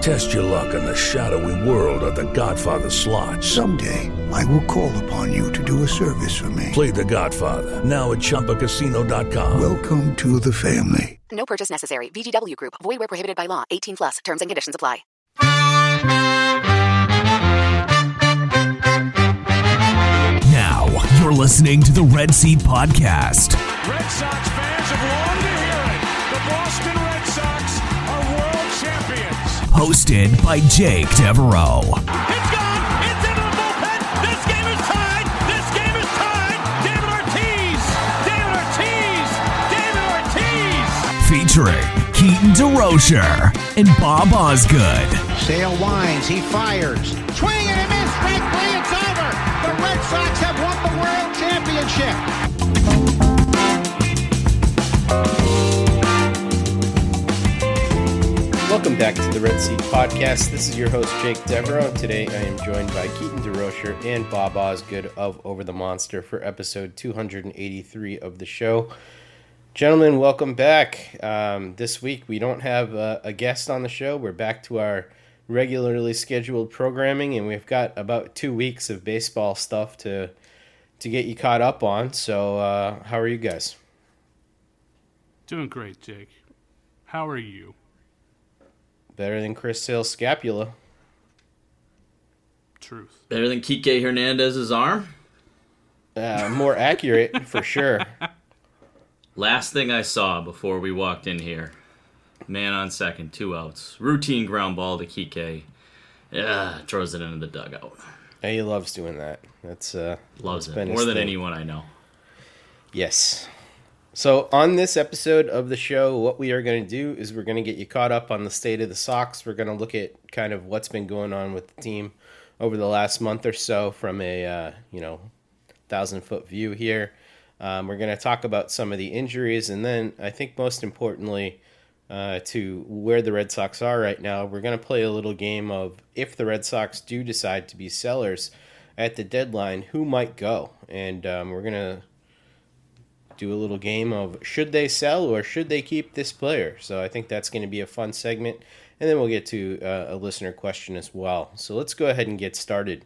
Test your luck in the shadowy world of The Godfather slot. Someday, I will call upon you to do a service for me. Play The Godfather now at ChumbaCasino.com. Welcome to the family. No purchase necessary. VGW Group. Void where prohibited by law. 18 plus. Terms and conditions apply. Now you're listening to the Red Seat Podcast. Red Sox Hosted by Jake Devereaux. It's gone. It's into the bullpen. This game is tied. This game is tied. David Ortiz. David Ortiz. David Ortiz. Featuring Keaton DeRocher and Bob Osgood. Sale winds. He fires. Swing and a miss. Strike three. It's over. The Red Sox have won the world championship. Welcome back to the Red Seat Podcast. This is your host, Jake Devereaux. Today I am joined by Keaton DeRocher and Bob Osgood of Over the Monster for episode 283 of the show. Gentlemen, welcome back. Um, this week we don't have a, a guest on the show. We're back to our regularly scheduled programming, and we've got about two weeks of baseball stuff to to get you caught up on. So, uh, how are you guys? Doing great, Jake. How are you? Better than Chris Sale's scapula. Truth. Better than Kike Hernandez's arm? Uh, more accurate for sure. Last thing I saw before we walked in here. Man on second, two outs. Routine ground ball to Kike. Yeah, throws it into the dugout. Yeah, he loves doing that. That's uh Loves that's it more than thing. anyone I know. Yes. So on this episode of the show, what we are going to do is we're going to get you caught up on the state of the Sox. We're going to look at kind of what's been going on with the team over the last month or so from a uh, you know thousand foot view here. Um, we're going to talk about some of the injuries, and then I think most importantly, uh, to where the Red Sox are right now, we're going to play a little game of if the Red Sox do decide to be sellers at the deadline, who might go, and um, we're going to do a little game of should they sell or should they keep this player. So I think that's going to be a fun segment, and then we'll get to uh, a listener question as well. So let's go ahead and get started.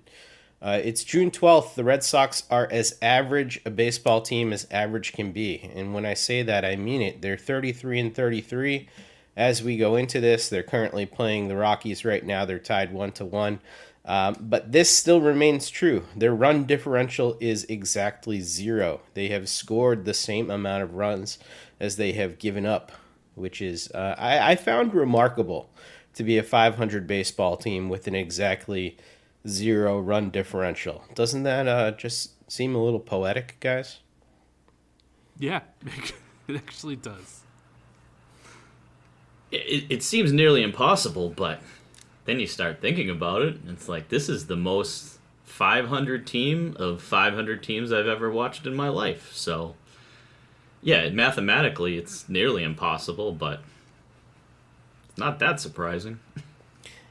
Uh, it's June 12th. The Red Sox are as average a baseball team as average can be. And when I say that, I mean it. They're 33 and 33. As we go into this, they're currently playing the Rockies right now. They're tied one to one. Um, but this still remains true. Their run differential is exactly zero. They have scored the same amount of runs as they have given up, which is, uh, I, I found remarkable to be a 500 baseball team with an exactly zero run differential. Doesn't that uh, just seem a little poetic, guys? Yeah, it actually does. it, it seems nearly impossible, but then you start thinking about it, it's like this is the most 500 team of 500 teams I've ever watched in my life. So, yeah, mathematically, it's nearly impossible, but it's not that surprising.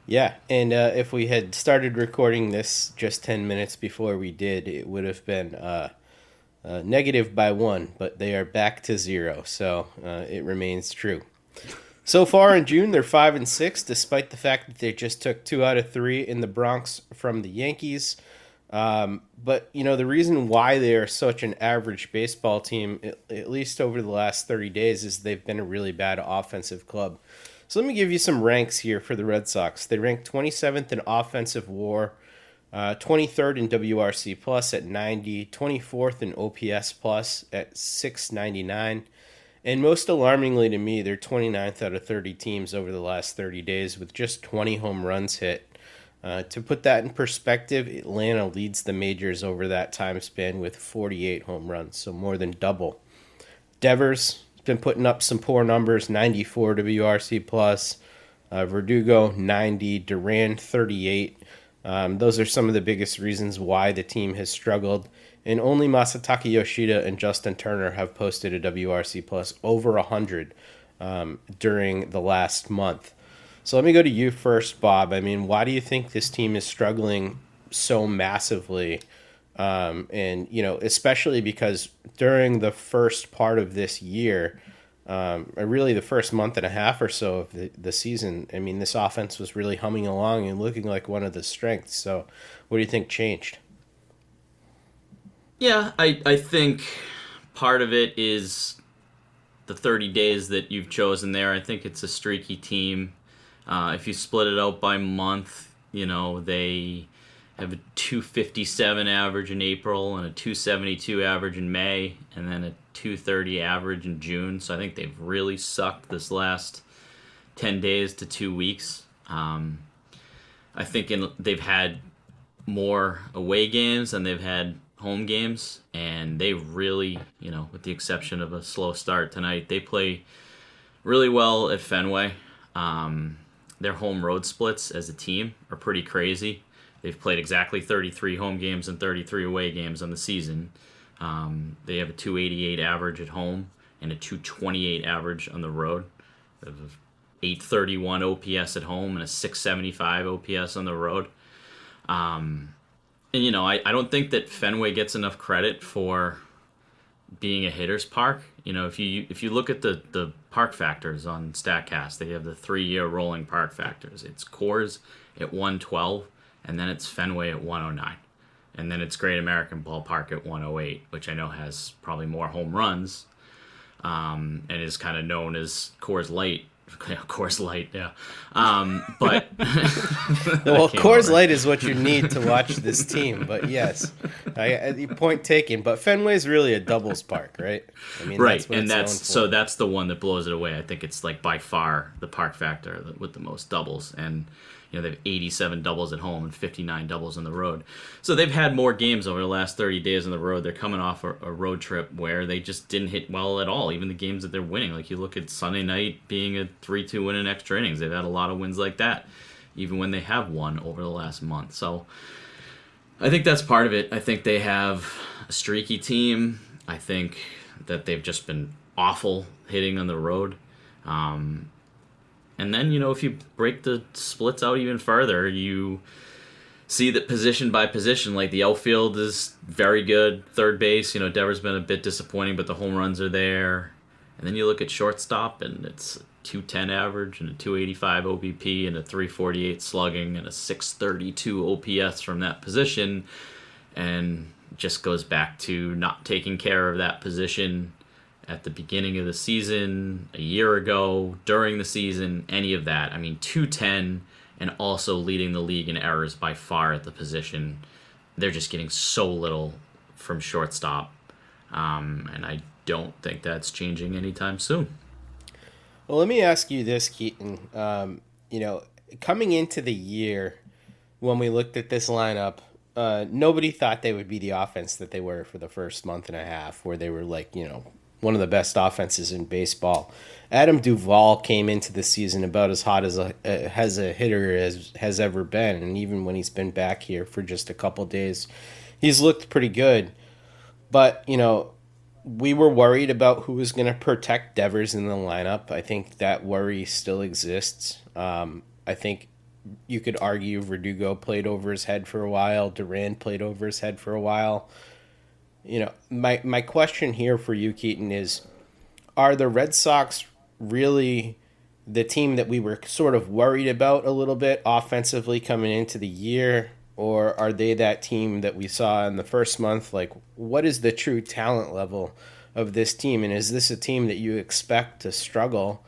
Yeah, and uh, if we had started recording this just 10 minutes before we did, it would have been uh, uh, negative by one, but they are back to zero, so uh, it remains true. So far in June, they're five and six, despite the fact that they just took two out of three in the Bronx from the Yankees. Um, but you know the reason why they are such an average baseball team, at, at least over the last thirty days, is they've been a really bad offensive club. So let me give you some ranks here for the Red Sox. They rank 27th in offensive WAR, uh, 23rd in WRC plus at 90, 24th in OPS plus at 699, and most alarmingly to me, they're 29th out of 30 teams over the last 30 days with just 20 home runs hit. Uh, to put that in perspective, Atlanta leads the majors over that time span with 48 home runs, so more than double. Devers has been putting up some poor numbers 94 WRC plus, uh, Verdugo 90, Duran 38. Um, those are some of the biggest reasons why the team has struggled. And only Masataka Yoshida and Justin Turner have posted a WRC plus over 100 um, during the last month. So let me go to you first, Bob. I mean, why do you think this team is struggling so massively? Um, and you know, especially because during the first part of this year, um, really the first month and a half or so of the, the season, I mean, this offense was really humming along and looking like one of the strengths. So, what do you think changed? Yeah, I I think part of it is the 30 days that you've chosen there. I think it's a streaky team. Uh, if you split it out by month, you know they have a 257 average in April and a 272 average in May, and then a 230 average in June. So I think they've really sucked this last 10 days to two weeks. Um, I think in, they've had more away games than they've had home games, and they really, you know, with the exception of a slow start tonight, they play really well at Fenway. Um, their home road splits as a team are pretty crazy. They've played exactly 33 home games and 33 away games on the season. Um, they have a 288 average at home and a 228 average on the road. 831 OPS at home and a 675 OPS on the road. Um, and you know, I, I don't think that Fenway gets enough credit for being a hitter's park. You know, if you if you look at the the park factors on Statcast, they have the three year rolling park factors. It's Coors at 112 and then it's Fenway at 109. And then it's Great American Ballpark at 108, which I know has probably more home runs um, and is kind of known as Coors Light. Coors Light, yeah. Um, but well, Coors Light is what you need to watch this team. But yes, I, point taken. But Fenway's really a doubles park, right? I mean, right, that's and that's so that's the one that blows it away. I think it's like by far the park factor with the most doubles, and you know, they have 87 doubles at home and 59 doubles on the road. So they've had more games over the last 30 days on the road. They're coming off a, a, road trip where they just didn't hit well at all, even the games that they're winning. Like you look at Sunday night being a 3 2 win in extra innings. They've had a lot of wins like that, even when they have won over the last month. So I think that's part of it. I think they have a streaky team. I think that they've just been awful hitting on the road. Um, and then, you know, if you break the splits out even further, you see that position by position, like the outfield is very good. Third base, you know, Devers been a bit disappointing, but the home runs are there. And then you look at shortstop, and it's a 210 average and a 285 OBP and a 348 slugging and a 632 OPS from that position. And just goes back to not taking care of that position at the beginning of the season, a year ago, during the season, any of that. I mean, 210 and also leading the league in errors by far at the position. They're just getting so little from shortstop. Um, and I don't think that's changing anytime soon. Well, let me ask you this, Keaton. Um, you know, coming into the year, when we looked at this lineup, uh, nobody thought they would be the offense that they were for the first month and a half, where they were like, you know, one of the best offenses in baseball. Adam Duvall came into the season about as hot as a as a hitter as has ever been, and even when he's been back here for just a couple days, he's looked pretty good. But you know, we were worried about who was going to protect Devers in the lineup. I think that worry still exists. Um, I think you could argue Verdugo played over his head for a while. Duran played over his head for a while. You know, my my question here for you, Keaton, is: Are the Red Sox really the team that we were sort of worried about a little bit offensively coming into the year? Or are they that team that we saw in the first month? Like, what is the true talent level of this team? And is this a team that you expect to struggle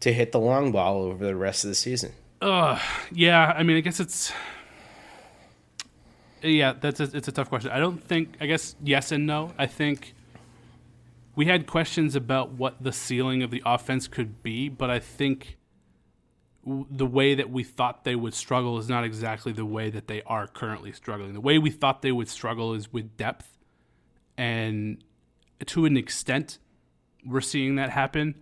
to hit the long ball over the rest of the season? Uh, yeah. I mean, I guess it's yeah. That's a, it's a tough question. I don't think. I guess yes and no. I think we had questions about what the ceiling of the offense could be, but I think the way that we thought they would struggle is not exactly the way that they are currently struggling. The way we thought they would struggle is with depth, and to an extent, we're seeing that happen.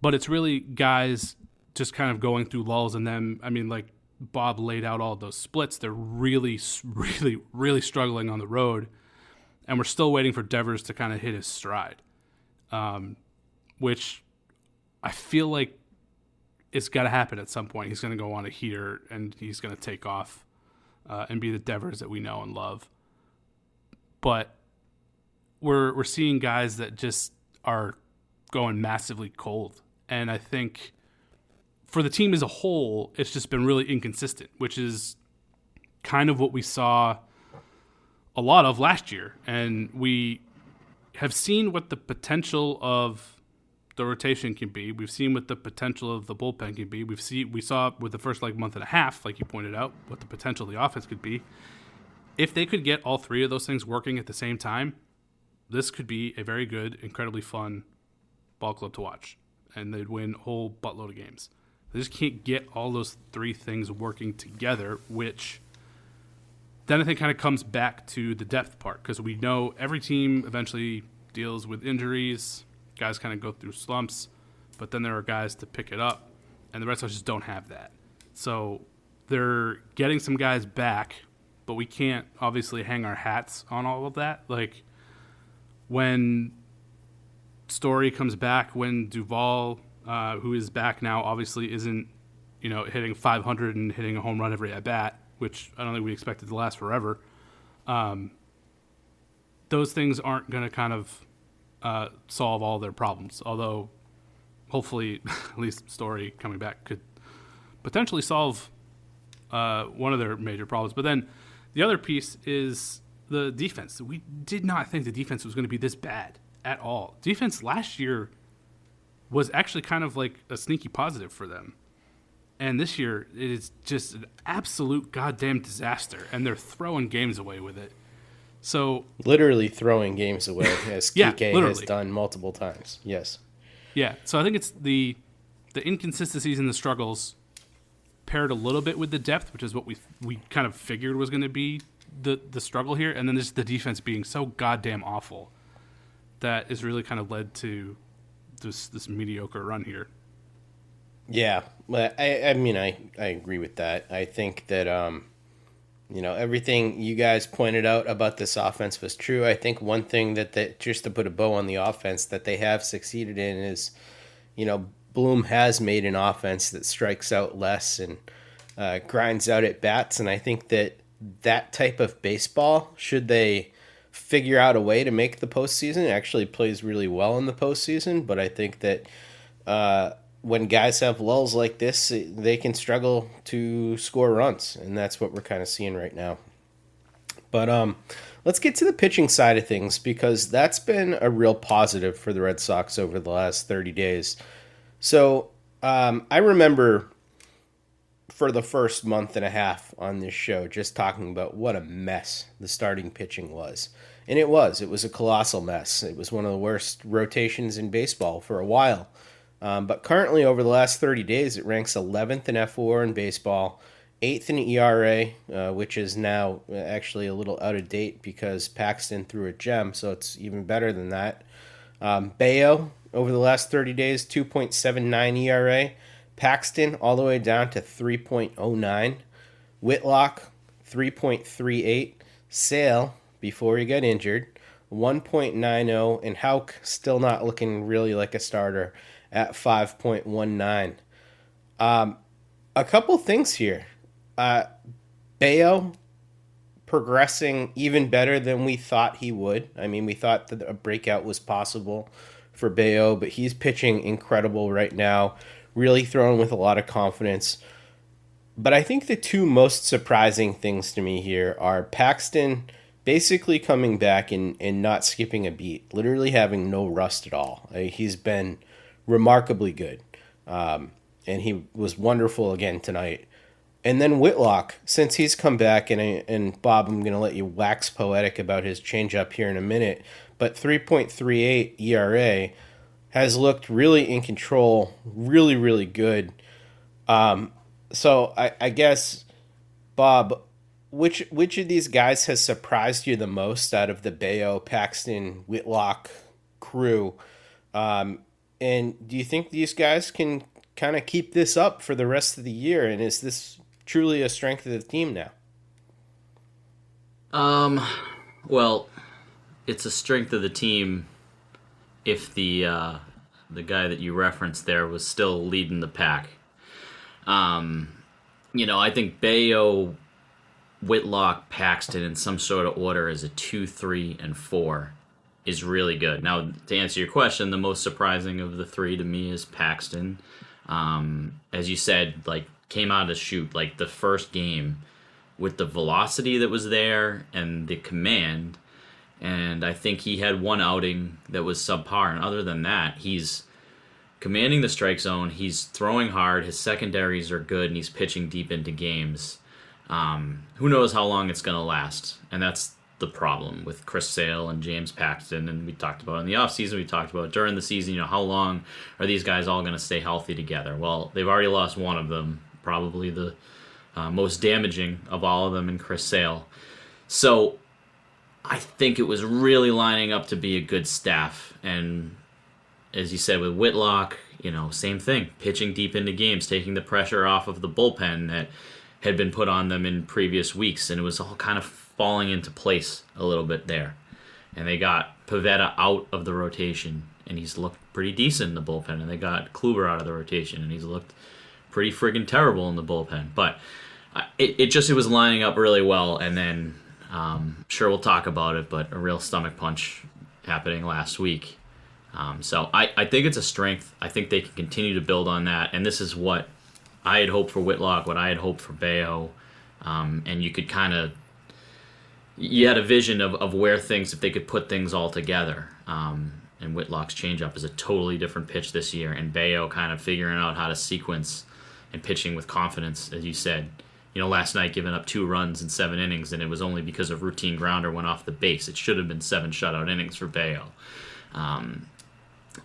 But it's really guys just kind of going through lulls, and then I mean, like Bob laid out all those splits. They're really, really, really struggling on the road, and we're still waiting for Devers to kind of hit his stride, um, which I feel like it's got to happen at some point. He's going to go on a heater and he's going to take off uh, and be the Devers that we know and love. But we're we're seeing guys that just are going massively cold, and I think for the team as a whole, it's just been really inconsistent, which is kind of what we saw a lot of last year, and we have seen what the potential of the rotation can be. We've seen what the potential of the bullpen can be. We've seen we saw with the first like month and a half, like you pointed out, what the potential of the offense could be. If they could get all three of those things working at the same time, this could be a very good, incredibly fun ball club to watch, and they'd win a whole buttload of games. They just can't get all those three things working together, which then I think kind of comes back to the depth part because we know every team eventually deals with injuries guys kind of go through slumps, but then there are guys to pick it up, and the Red Sox just don't have that. So they're getting some guys back, but we can't obviously hang our hats on all of that. Like when Story comes back, when Duvall, uh, who is back now, obviously isn't you know hitting 500 and hitting a home run every at bat, which I don't think we expected to last forever. Um, those things aren't going to kind of uh, solve all their problems. Although, hopefully, at least Story coming back could potentially solve uh, one of their major problems. But then the other piece is the defense. We did not think the defense was going to be this bad at all. Defense last year was actually kind of like a sneaky positive for them. And this year, it is just an absolute goddamn disaster, and they're throwing games away with it. So literally throwing games away, as yeah, Kike literally. has done multiple times. Yes. Yeah. So I think it's the the inconsistencies and the struggles paired a little bit with the depth, which is what we we kind of figured was going to be the the struggle here, and then just the defense being so goddamn awful that is really kind of led to this this mediocre run here. Yeah, I I mean I I agree with that. I think that um you know everything you guys pointed out about this offense was true. I think one thing that that just to put a bow on the offense that they have succeeded in is, you know, Bloom has made an offense that strikes out less and uh, grinds out at bats, and I think that that type of baseball, should they figure out a way to make the postseason, actually plays really well in the postseason. But I think that. Uh, when guys have lulls like this, they can struggle to score runs, and that's what we're kind of seeing right now. But um, let's get to the pitching side of things because that's been a real positive for the Red Sox over the last 30 days. So um, I remember for the first month and a half on this show just talking about what a mess the starting pitching was. And it was. It was a colossal mess. It was one of the worst rotations in baseball for a while. Um, but currently, over the last 30 days, it ranks 11th in F4 in baseball, 8th in ERA, uh, which is now actually a little out of date because Paxton threw a gem, so it's even better than that. Um, Bello over the last 30 days, 2.79 ERA. Paxton all the way down to 3.09. Whitlock, 3.38. Sale, before he got injured, 1.90. And Houck still not looking really like a starter at 5.19. Um, a couple things here. Uh, Bello progressing even better than we thought he would. I mean, we thought that a breakout was possible for Bello, but he's pitching incredible right now, really thrown with a lot of confidence. But I think the two most surprising things to me here are Paxton basically coming back and, and not skipping a beat, literally having no rust at all. he's been remarkably good. Um, and he was wonderful again tonight. And then Whitlock, since he's come back, and and Bob, I'm going to let you wax poetic about his changeup here in a minute, but 3.38 ERA has looked really in control, really, really good. Um, so I, I guess, Bob, which which of these guys has surprised you the most out of the Bello, Paxton, Whitlock crew? Um, and do you think these guys can kind of keep this up for the rest of the year? And is this truly a strength of the team now? Um, well, it's a strength of the team if the uh, the guy that you referenced there was still leading the pack. Um, you know, I think Bello, Whitlock, Paxton in some sort of order as a two, three, and four is really good. Now, to answer your question, the most surprising of the three to me is Paxton. Um, as you said, like came out of the chute like the first game with the velocity that was there and the command. And I think he had one outing that was subpar. And other than that, he's commanding the strike zone. He's throwing hard. His secondaries are good, and he's pitching deep into games. Um, who knows how long it's going to last? And that's the problem with Chris Sale and James Paxton. And we talked about in the offseason, we talked about during the season, you know, how long are these guys all going to stay healthy together? Well, they've already lost one of them probably the uh, most damaging of all of them in Chris Sale. So I think it was really lining up to be a good staff. And as you said with Whitlock, you know, same thing, pitching deep into games, taking the pressure off of the bullpen that had been put on them in previous weeks, and it was all kind of falling into place a little bit there. And they got Pivetta out of the rotation, and he's looked pretty decent in the bullpen. And they got Kluber out of the rotation, and he's looked pretty friggin' terrible in the bullpen. But uh, it, it just it was lining up really well, and then um, sure we'll talk about it, but a real stomach punch happening last week. Um, so I, I think it's a strength. I think they can continue to build on that, and this is what I had hoped for Whitlock, what I had hoped for Bello, um, and you could kind of you had a vision of, of where things if they could put things all together. Um, and Whitlock's changeup is a totally different pitch this year, and Bello kind of figuring out how to sequence and pitching with confidence, as you said. You know, last night giving up two runs in seven innings, and it was only because a routine grounder went off the base. It should have been seven shutout innings for Bello. Um,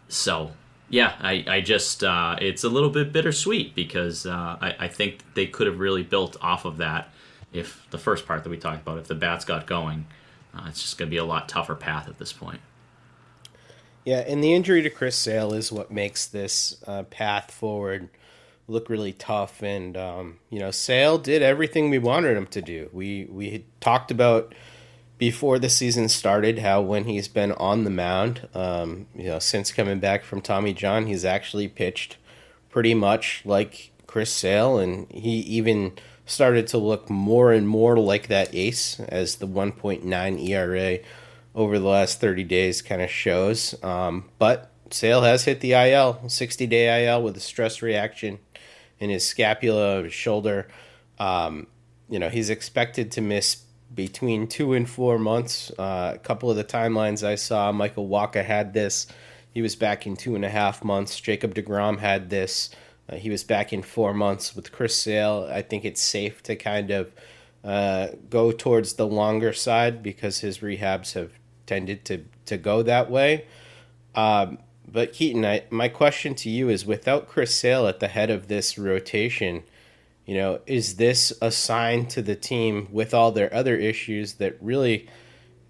so, yeah, I, I just, uh, it's a little bit bittersweet because uh, I, I think they could have really built off of that if the first part that we talked about, if the bats got going. Uh, it's just going to be a lot tougher path at this point. Yeah, and the injury to Chris Sale is what makes this uh, path forward look really tough. And um, you know, Sale did everything we wanted him to do. We we had talked about before the season started how when he's been on the mound, um, you know, since coming back from Tommy John, he's actually pitched pretty much like Chris Sale, and he even started to look more and more like that ace as the 1.9 ERA over the last 30 days kind of shows. Um, but Sale has hit the IL, 60 day IL with a stress reaction in his scapula, his shoulder. Um, you know, he's expected to miss between two and four months. Uh, a couple of the timelines I saw, Michael Wacha had this. He was back in two and a half months. Jacob DeGrom had this. Uh, he was back in four months with Chris Sale. I think it's safe to kind of uh, go towards the longer side because his rehabs have tended to, to go that way. Um, but Keaton, I, my question to you is: without Chris Sale at the head of this rotation, you know, is this a sign to the team with all their other issues that really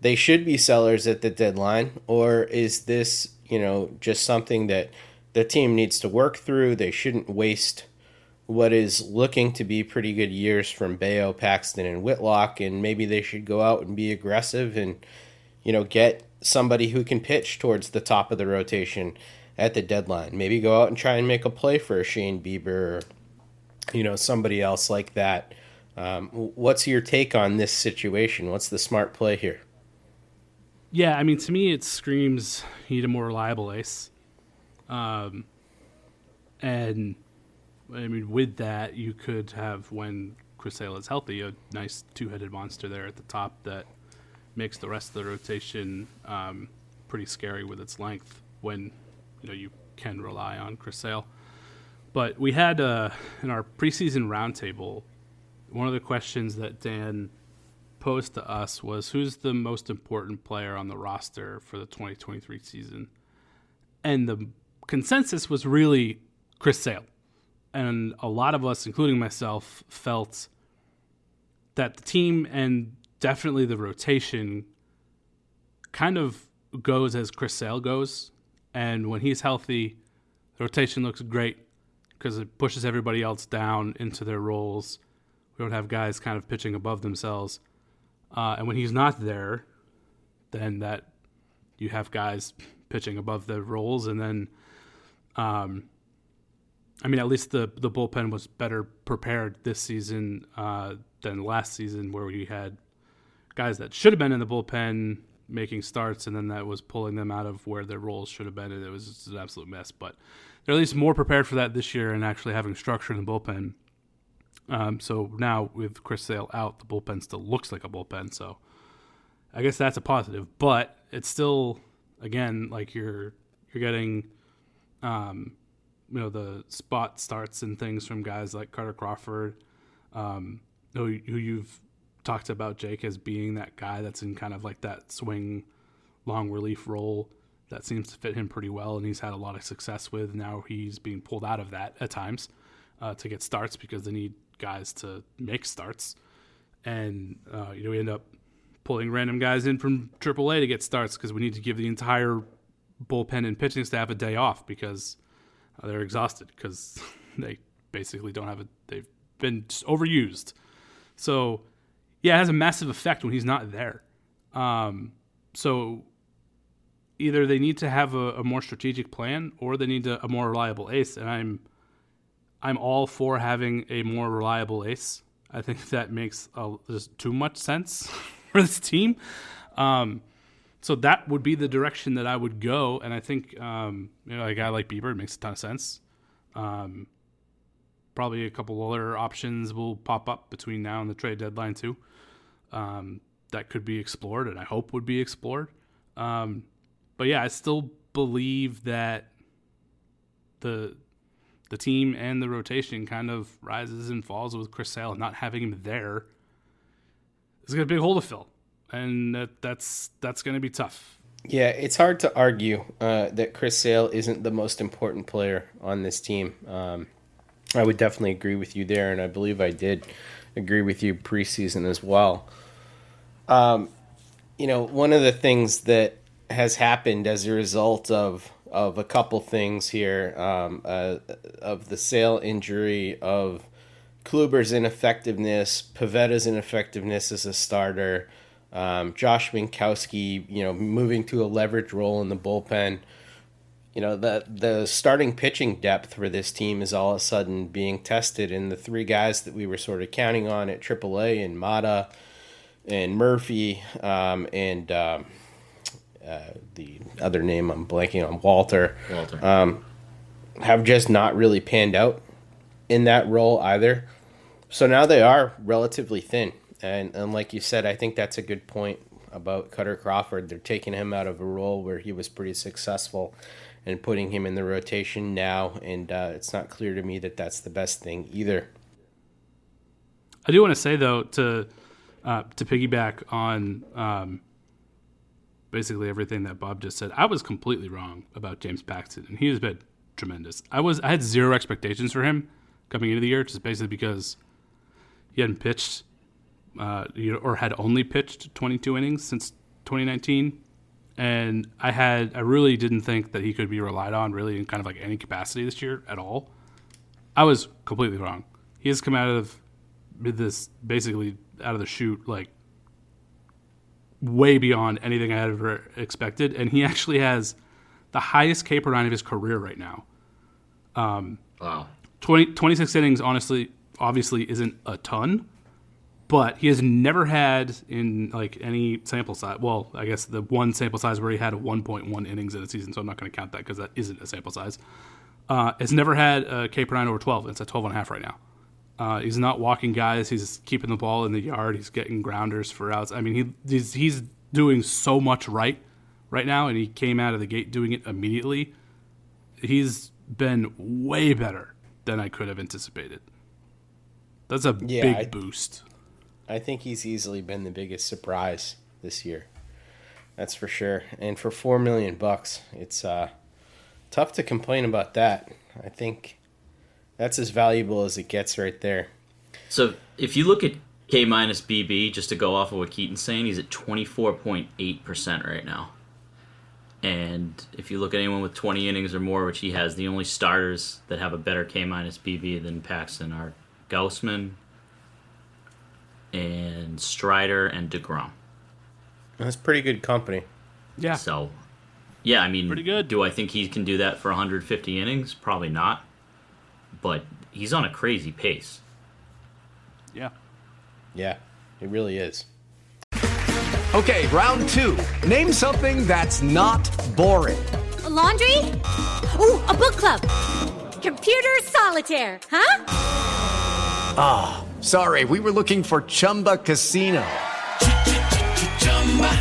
they should be sellers at the deadline, or is this you know, just something that the team needs to work through. They shouldn't waste what is looking to be pretty good years from Bello, Paxton, and Whitlock, and maybe they should go out and be aggressive and, you know, get somebody who can pitch towards the top of the rotation at the deadline. Maybe go out and try and make a play for a Shane Bieber or, you know, somebody else like that. Um, what's your take on this situation? What's the smart play here? Yeah, I mean, to me, it screams you need a more reliable ace. Um, and I mean, with that, you could have when Chris Sale is healthy, a nice two-headed monster there at the top that makes the rest of the rotation um, pretty scary with its length. When you know you can rely on Chris Sale. But we had uh, in our preseason roundtable, one of the questions that Dan posed to us was who's the most important player on the roster for the 2023 season? And the consensus was really Chris Sale and a lot of us, including myself, felt that the team and definitely the rotation kind of goes as Chris Sale goes. And when he's healthy, the rotation looks great because it pushes everybody else down into their roles. We don't have guys kind of pitching above themselves. Uh, and when he's not there, then that you have guys pitching above their roles, and then um, I mean, at least the the bullpen was better prepared this season uh, than last season, where we had guys that should have been in the bullpen making starts, and then that was pulling them out of where their roles should have been, and it was just an absolute mess. But they're at least more prepared for that this year, and actually having structure in the bullpen. Um, so now with Chris Sale out, the bullpen still looks like a bullpen. So I guess that's a positive, but it's still again like you're you're getting. Um, you know the spot starts and things from guys like Kutter Crawford, um, who, who you've talked about Jake as being that guy that's in kind of like that swing, long relief role that seems to fit him pretty well, and he's had a lot of success with. Now he's being pulled out of that at times uh, to get starts because they need guys to make starts, and uh, you know we end up pulling random guys in from AAA to get starts because we need to give the entire bullpen and pitching staff a day off because uh, they're exhausted because they basically don't have a. They've been overused. So, yeah, it has a massive effect when he's not there. Um, so, either they need to have a, a, more strategic plan or they need a, a more reliable ace. And I'm, I'm all for having a more reliable ace. I think that makes a, just too much sense for this team. Um, so that would be the direction that I would go, and I think um, you know a guy like Bieber makes a ton of sense. Um, probably a couple other options will pop up between now and the trade deadline too. Um, that could be explored, and I hope would be explored. Um, but yeah, I still believe that the the team and the rotation kind of rises and falls with Chris Sale, and not having him there is got a big hole to fill and that, that's that's going to be tough. Yeah, it's hard to argue uh, that Chris Sale isn't the most important player on this team. Um, I would definitely agree with you there, and I believe I did agree with you preseason as well. Um, you know, one of the things that has happened as a result of of a couple things here, um, uh, of the Sale injury, of Kluber's ineffectiveness, Pivetta's ineffectiveness as a starter, um, Josh Winckowski, you know, moving to a leverage role in the bullpen. You know, the the starting pitching depth for this team is all of a sudden being tested, and the three guys that we were sort of counting on at AAA and Mata and Murphy um, and um, uh, the other name I'm blanking on Walter, Walter. Um, have just not really panned out in that role either. So now they are relatively thin. And, and like you said, I think that's a good point about Kutter Crawford. They're taking him out of a role where he was pretty successful and putting him in the rotation now. And uh, it's not clear to me that that's the best thing either. I do want to say though to uh, to piggyback on um, basically everything that Bob just said. I was completely wrong about James Paxton, and he has been tremendous. I was I had zero expectations for him coming into the year, just basically because he hadn't pitched uh, or had only pitched 22 innings since 2019. and I had I really didn't think that he could be relied on really in kind of like any capacity this year at all. I was completely wrong. He has come out of this basically out of the chute like way beyond anything I had ever expected, and he actually has the highest K per nine of his career right now. Um, wow, 20, 26 innings, honestly, obviously isn't a ton, but he has never had in like any sample size. Well, I guess the one sample size where he had a 1.1 innings in a season, so I'm not going to count that because that isn't a sample size. Uh, has never had a K per nine over 12. It's at 12 and a half right now. Uh, he's not walking guys. He's keeping the ball in the yard. He's getting grounders for outs. I mean, he he's, he's doing so much right right now, and he came out of the gate doing it immediately. He's been way better than I could have anticipated. That's a yeah, big I, boost. I think he's easily been the biggest surprise this year. That's for sure. And for four million bucks, it's uh, tough to complain about that. I think that's as valuable as it gets right there. So if you look at K minus BB, just to go off of what Keaton's saying, he's at 24.8% right now. And if you look at anyone with 20 innings or more, which he has, the only starters that have a better K minus BB than Paxton are Gausman and Strider and DeGrom. That's pretty good company. Yeah. So, yeah, I mean, pretty good. Do I think he can do that for 150 innings? Probably not but he's on a crazy pace. Yeah. Yeah, it really is. Okay, round two. Name something that's not boring. A laundry? Ooh, a book club. Computer solitaire, huh? Ah, oh, sorry, we were looking for Chumba Casino.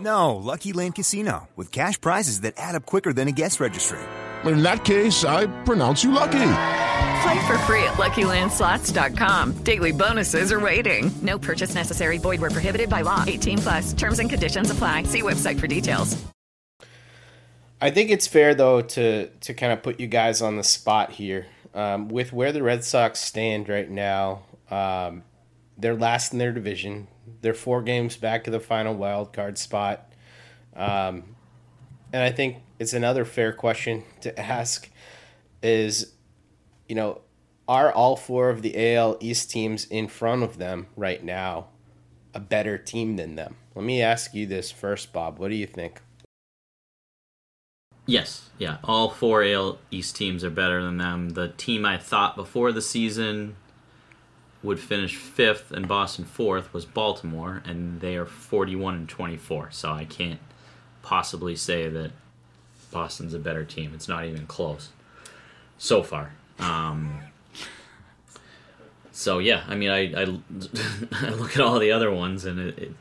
No, Lucky Land Casino, with cash prizes that add up quicker than a guest registry. In that case, I pronounce you lucky. Play for free at LuckyLandSlots.com. Daily bonuses are waiting. No purchase necessary. Void where prohibited by law. 18 plus. Terms and conditions apply. See website for details. I think it's fair, though, to, to kind of put you guys on the spot here. Um, with where the Red Sox stand right now, um, they're last in their division. They're four games back to the final wild card spot. Um, and I think it's another fair question to ask is, you know, are all four of the AL East teams in front of them right now a better team than them? Let me ask you this first, Bob. What do you think? Yes, yeah. All four AL East teams are better than them. The team I thought before the season would finish fifth and Boston fourth was Baltimore, and they are 41 and 24. So I can't possibly say that Boston's a better team. It's not even close so far. Um, so yeah, I mean, I, I, I, look at all the other ones, and it, it,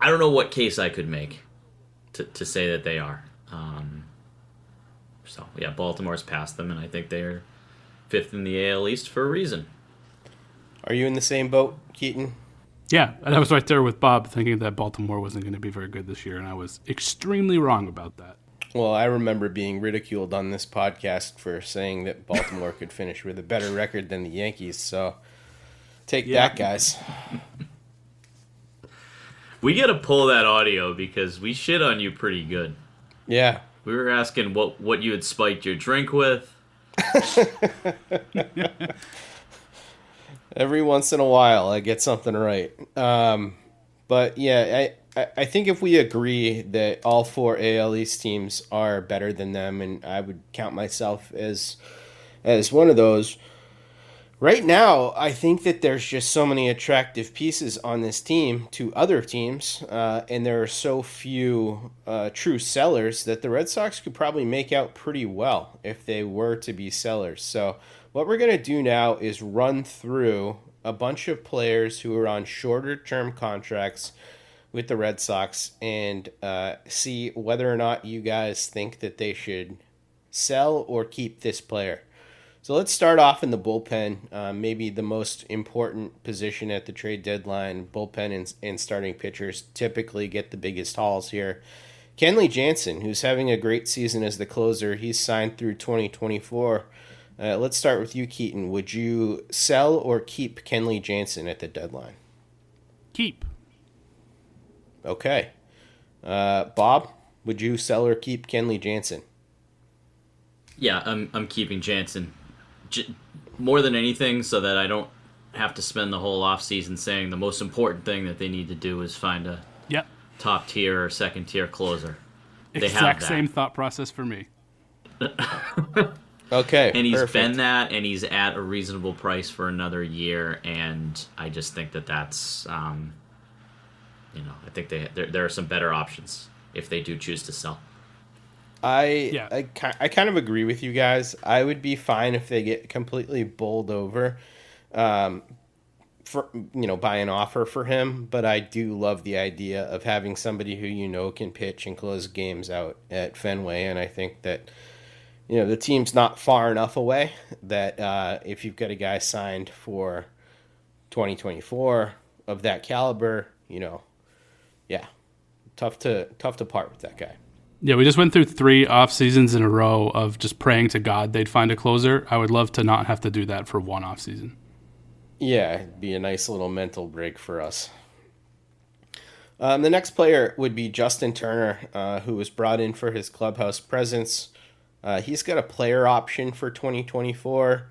I don't know what case I could make to, to say that they are. Um, so yeah, Baltimore's past them, and I think they're fifth in the AL East for a reason. Are you in the same boat, Keaton? Yeah, and I was right there with Bob, thinking that Baltimore wasn't going to be very good this year, and I was extremely wrong about that. Well, I remember being ridiculed on this podcast for saying that Baltimore could finish with a better record than the Yankees. So take yeah. that, guys. we got to pull that audio because we shit on you pretty good. Yeah. We were asking what what you had spiked your drink with. every once in a while I get something right. Um, but yeah, I, I think if we agree that all four AL East teams are better than them, and I would count myself as as one of those. Right now, I think that there's just so many attractive pieces on this team to other teams, uh, and there are so few uh, true sellers that the Red Sox could probably make out pretty well if they were to be sellers. So what we're going to do now is run through a bunch of players who are on shorter term contracts with the Red Sox and uh, see whether or not you guys think that they should sell or keep this player. So let's start off in the bullpen, uh, maybe the most important position at the trade deadline. Bullpen and, and starting pitchers typically get the biggest hauls here. Kenley Jansen, who's having a great season as the closer, he's signed through 2024. Uh, let's start with you, Keaton. Would you sell or keep Kenley Jansen at the deadline? Keep. Okay. Uh, Bob, would you sell or keep Kenley Jansen? Yeah, I'm I'm keeping Jansen. J- more than anything, so that I don't have to spend the whole offseason saying the most important thing that they need to do is find a yep. top tier or second tier closer. They exact same thought process for me. okay. And he's perfect. been that, and he's at a reasonable price for another year, and I just think that that's, um, you know, I think they there, there are some better options if they do choose to sell. I, yeah. I I kind of agree with you guys. I would be fine if they get completely bowled over, um, for you know by an offer for him. But I do love the idea of having somebody who you know can pitch and close games out at Fenway, and I think that you know the team's not far enough away that uh, if you've got a guy signed for 2024 of that caliber, you know, yeah, tough to tough to part with that guy. Yeah, we just went through three off seasons in a row of just praying to God they'd find a closer. I would love to not have to do that for one off season. Yeah, it'd be a nice little mental break for us. Um, the next player would be Justin Turner, uh, who was brought in for his clubhouse presence. Uh, he's got a player option for 2024.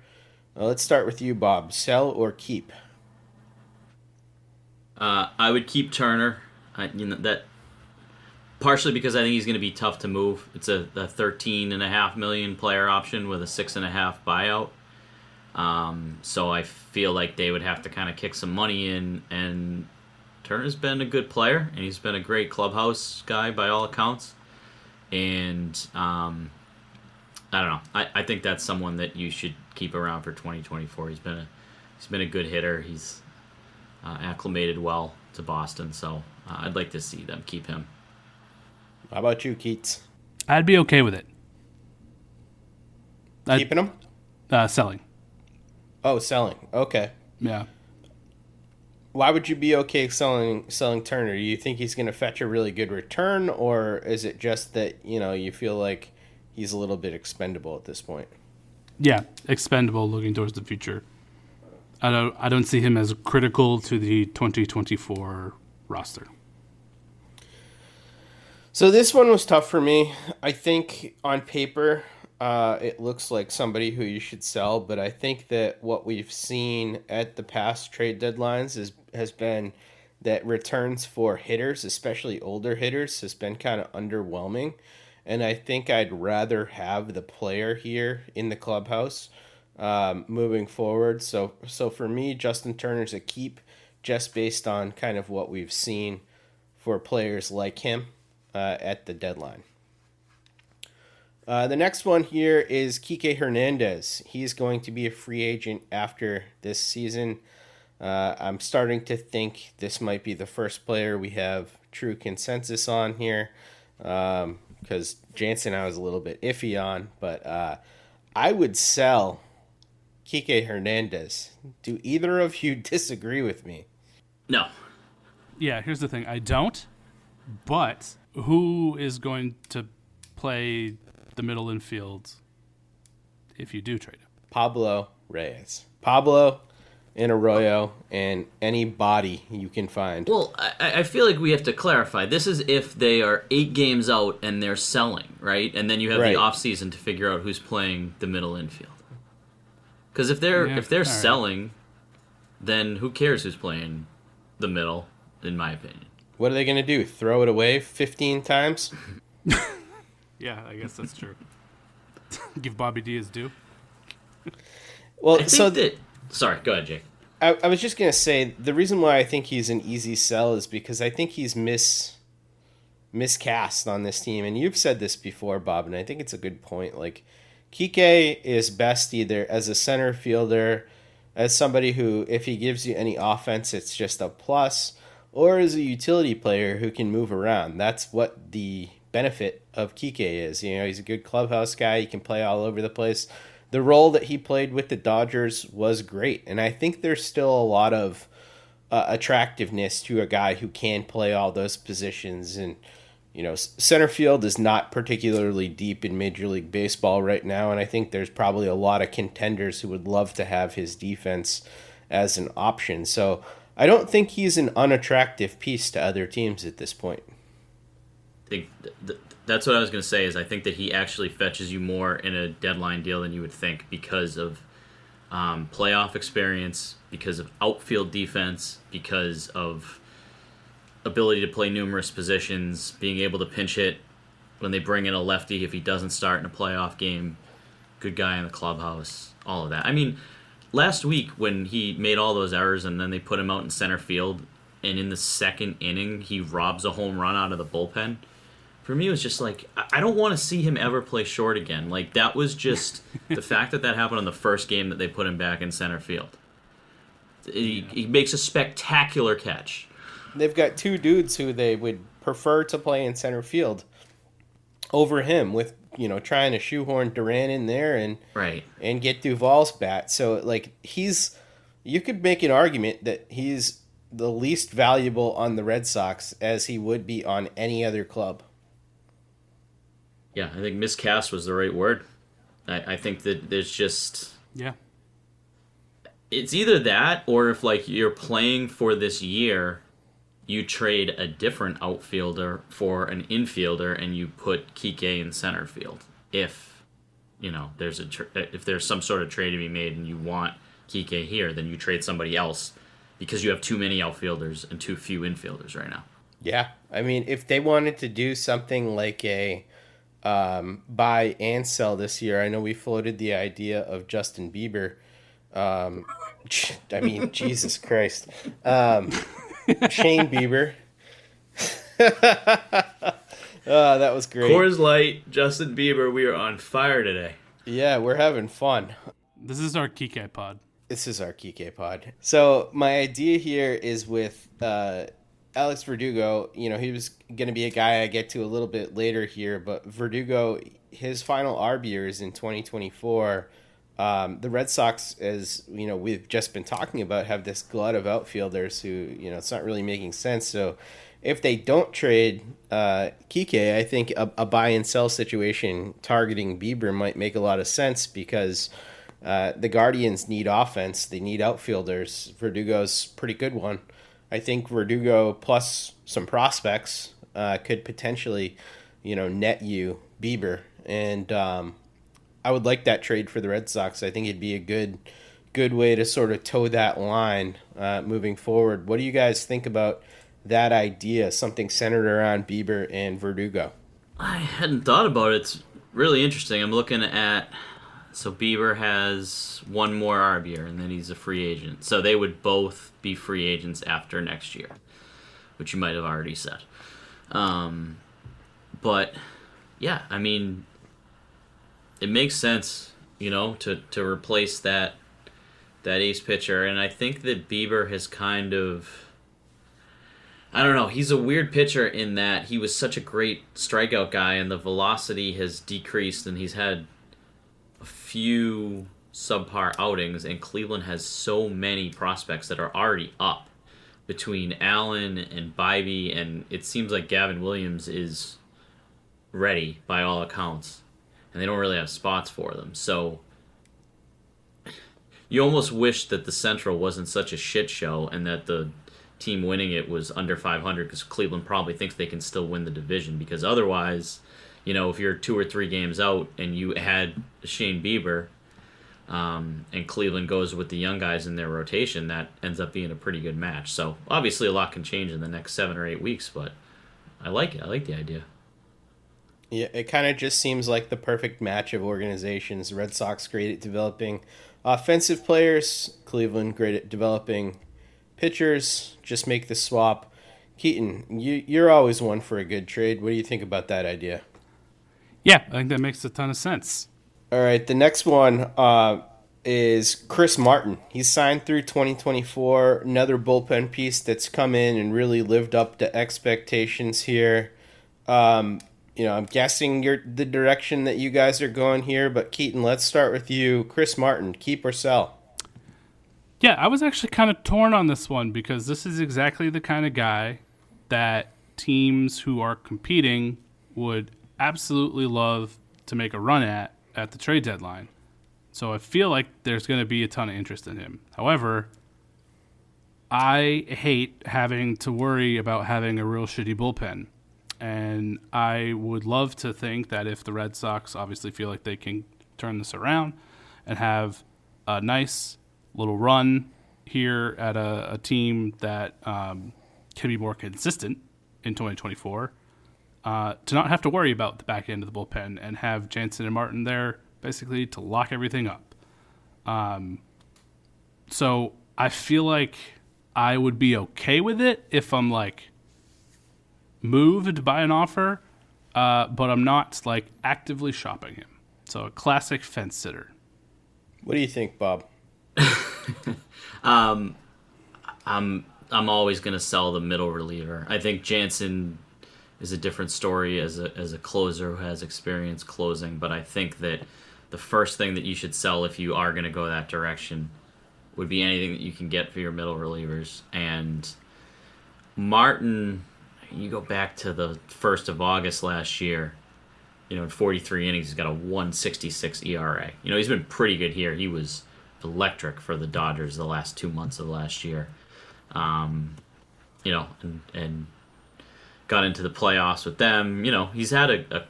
Uh, let's start with you, Bob. Sell or keep? Uh, I would keep Turner. I, you know that partially because I think he's going to be tough to move. It's a, a 13 and a half million player option with a six and a half buyout. Um, so I feel like they would have to kind of kick some money in. And Turner's been a good player, and he's been a great clubhouse guy by all accounts. And um, I don't know. I, I think that's someone that you should keep around for 2024. He's been a he's been a good hitter. He's uh, acclimated well to Boston, so uh, I'd like to see them keep him. How about you, Keats? I'd be okay with it. Keeping them? Uh, selling. Oh, selling. Okay. Yeah. Why would you be okay selling selling Turner? Do you think he's going to fetch a really good return, or is it just that you know you feel like he's a little bit expendable at this point? Yeah, expendable. Looking towards the future. I don't. I don't see him as critical to the 2024 roster. So this one was tough for me. I think on paper, uh, it looks like somebody who you should sell, but I think that what we've seen at the past trade deadlines is has been that returns for hitters, especially older hitters, has been kind of underwhelming. And I think I'd rather have the player here in the clubhouse um, moving forward. So so for me, Justin Turner's a keep just based on kind of what we've seen for players like him uh, at the deadline. Uh, the next one here is Kike Hernandez. He's going to be a free agent after this season. Uh, I'm starting to think this might be the first player we have true consensus on here because Jansen I was a little bit iffy on, but uh, I would sell Kike Hernandez. Do either of you disagree with me? No. Yeah, here's the thing. I don't, but who is going to play the middle infield if you do trade him? Pablo Reyes. Pablo and Arroyo and any body you can find. Well, I, I, feel like we have to clarify. This is if they are eight games out and they're selling, right? And then you have right. the offseason to figure out who's playing the middle infield. Because if they're yeah, if they're selling, right. then who cares who's playing the middle? In my opinion. What are they going to do? Throw it away 15 times? yeah, I guess that's true. Give Bobby D his due. well, so that. Sorry, go ahead, Jake. I, I was just to say the reason why I think he's an easy sell is because I think he's mis miscast on this team. And you've said this before, Bob, and I think it's a good point. Like, Kike is best either as a center fielder, as somebody who, if he gives you any offense, it's just a plus or as a utility player who can move around. That's what the benefit of Kike is. You know, he's a good clubhouse guy. He can play all over the place. The role that he played with the Dodgers was great, and I think there's still a lot of uh, attractiveness to a guy who can play all those positions. And you know, center field is not particularly deep in Major League Baseball right now, and I think there's probably a lot of contenders who would love to have his defense as an option. So I don't think he's an unattractive piece to other teams at this point. I think th- that's what I was going to say. Is I think that he actually fetches you more in a deadline deal than you would think because of um, playoff experience, because of outfield defense, because of ability to play numerous positions, being able to pinch hit when they bring in a lefty if he doesn't start in a playoff game. Good guy in the clubhouse, all of that. I mean, last week when he made all those errors and then they put him out in center field, and in the second inning he robs a home run out of the bullpen. For me, it was just like I don't want to see him ever play short again. Like that was just the fact that that happened on the first game that they put him back in center field. He, he makes a spectacular catch. They've got two dudes who they would prefer to play in center field over him with you know trying to shoehorn Duran in there and right and get Duvall's bat. So like he's you could make an argument that he's the least valuable on the Red Sox as he would be on any other club. Yeah, I think miscast was the right word. I, I think that there's just yeah. It's either that or if like you're playing for this year you trade a different outfielder for an infielder and you put Kike in center field. If you know there's a tra- uh, if there's some sort of trade to be made and you want Kike here, then you trade somebody else because you have too many outfielders and too few infielders right now. Yeah, I mean, if they wanted to do something like a um, buy and sell this year, I know we floated the idea of Justin Bieber. Um, I mean, Jesus Christ. Um, Shane Bieber. oh, that was great. Coors Light, Justin Bieber, we are on fire today. Yeah, we're having fun. This is our Kike pod. This is our Kike pod. So my idea here is with uh, Alex Verdugo. You know, he was going to be a guy I get to a little bit later here, but Verdugo, his final ARB year is in 2024. Um, the Red Sox, as you know, we've just been talking about, have this glut of outfielders who, you know, it's not really making sense. So, if they don't trade uh, Kike, I think a, a, buy and sell situation targeting Bieber might make a lot of sense because uh, the Guardians need offense. They need outfielders. Verdugo's pretty good one. I think Verdugo plus some prospects uh, could potentially, you know, net you Bieber. And um, I would like that trade for the Red Sox. I think it'd be a good good way to sort of toe that line uh, moving forward. What do you guys think about that idea? Something centered around Bieber and Verdugo. I hadn't thought about it. It's really interesting. I'm looking at so Bieber has one more ARB year, and then he's a free agent. So they would both be free agents after next year, which you might have already said. Um, but yeah, I mean, it makes sense, you know, to to replace that that ace pitcher, and I think that Bieber has kind of. I don't know. He's a weird pitcher in that he was such a great strikeout guy, and the velocity has decreased, and he's had few subpar outings, and Cleveland has so many prospects that are already up between Allen and Bibee, and it seems like Gavin Williams is ready by all accounts and they don't really have spots for them. So you almost wish that the Central wasn't such a shit show and that the team winning it was under 500 because Cleveland probably thinks they can still win the division because otherwise, you know, if you're two or three games out and you had Shane Bieber um, and Cleveland goes with the young guys in their rotation, that ends up being a pretty good match. So obviously, a lot can change in the next seven or eight weeks, but I like it. I like the idea. Yeah, it kind of just seems like the perfect match of organizations. Red Sox great at developing offensive players, Cleveland great at developing pitchers. Just make the swap. Keaton, you you're always one for a good trade. What do you think about that idea? Yeah, I think that makes a ton of sense. All right, the next one, uh, is Chris Martin. He's signed through 2024. Another bullpen piece that's come in and really lived up to expectations here. Um, you know, I'm guessing you're the direction that you guys are going here, but Keaton, let's start with you. Chris Martin, keep or sell? Yeah, I was actually kind of torn on this one because this is exactly the kind of guy that teams who are competing would absolutely love to make a run at at the trade deadline. So I feel like there's going to be a ton of interest in him. However, I hate having to worry about having a real shitty bullpen. And I would love to think that if the Red Sox obviously feel like they can turn this around and have a nice little run here at a, a team that um, can be more consistent in 2024, uh, to not have to worry about the back end of the bullpen and have Jansen and Martin there basically to lock everything up. Um, so I feel like I would be okay with it if I'm like moved by an offer, uh, but I'm not like actively shopping him. So a classic fence sitter. What do you think, Bob? um, I'm I'm always going to sell the middle reliever. I think Jansen is a different story as a as a closer who has experience closing, but I think that the first thing that you should sell if you are going to go that direction would be anything that you can get for your middle relievers. And Martin, you go back to the 1st of August last year, you know, in 43 innings, he's got a 166 ERA. You know, he's been pretty good here. He was electric for the Dodgers the last two months of last year. Um, you know, and, and got into the playoffs with them. You know, he's had a, a